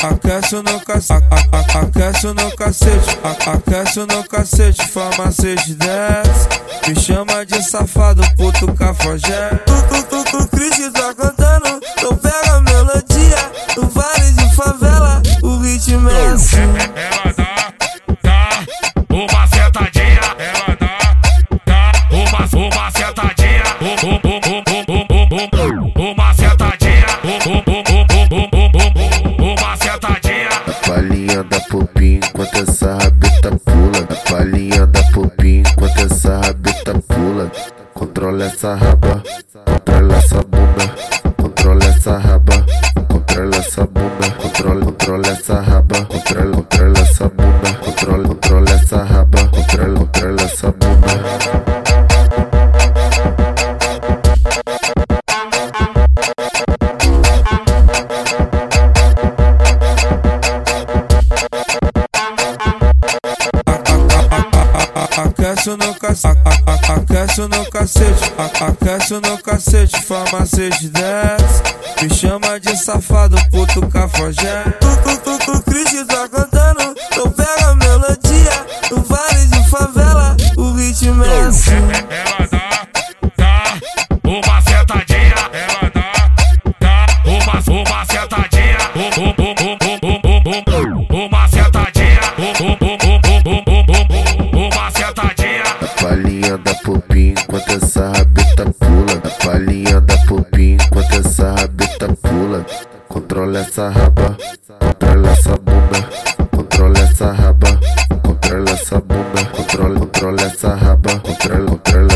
Aquece no cacete, aquece no cacete, aquece no cacete, farmacete desce. Me chama de safado, puto cafajé. Tu, tu, tu, tu, Cris tá cantando, então pega a melodia. No vale de favela, o ritmo é assim. Ela dá, dá uma sentadinha. Ela dá, dá uma, uma sentadinha. Palhinha da popinha enquanto essa rabeta pula. Na palhinha da popinha enquanto essa rabeta pula. Controla essa raba, controla essa bunda. Controla essa raba, controla essa bunda. Controla, controla essa raba, controla, controla essa bunda. Controla, controla essa Aquece no cacete, aquece no cacete, aquece no cacete, farmacete desce. Me chama de safado, puto cafajé. Tu, tu, tu, tu, Cris tá cantando, então pega a melodia. No vale de favela, o ritmo é assim. Controla essa raba, controla essa bunda. Controla essa raba, controla essa bunda. Controla, controla essa raba, controla, controla essa bunda.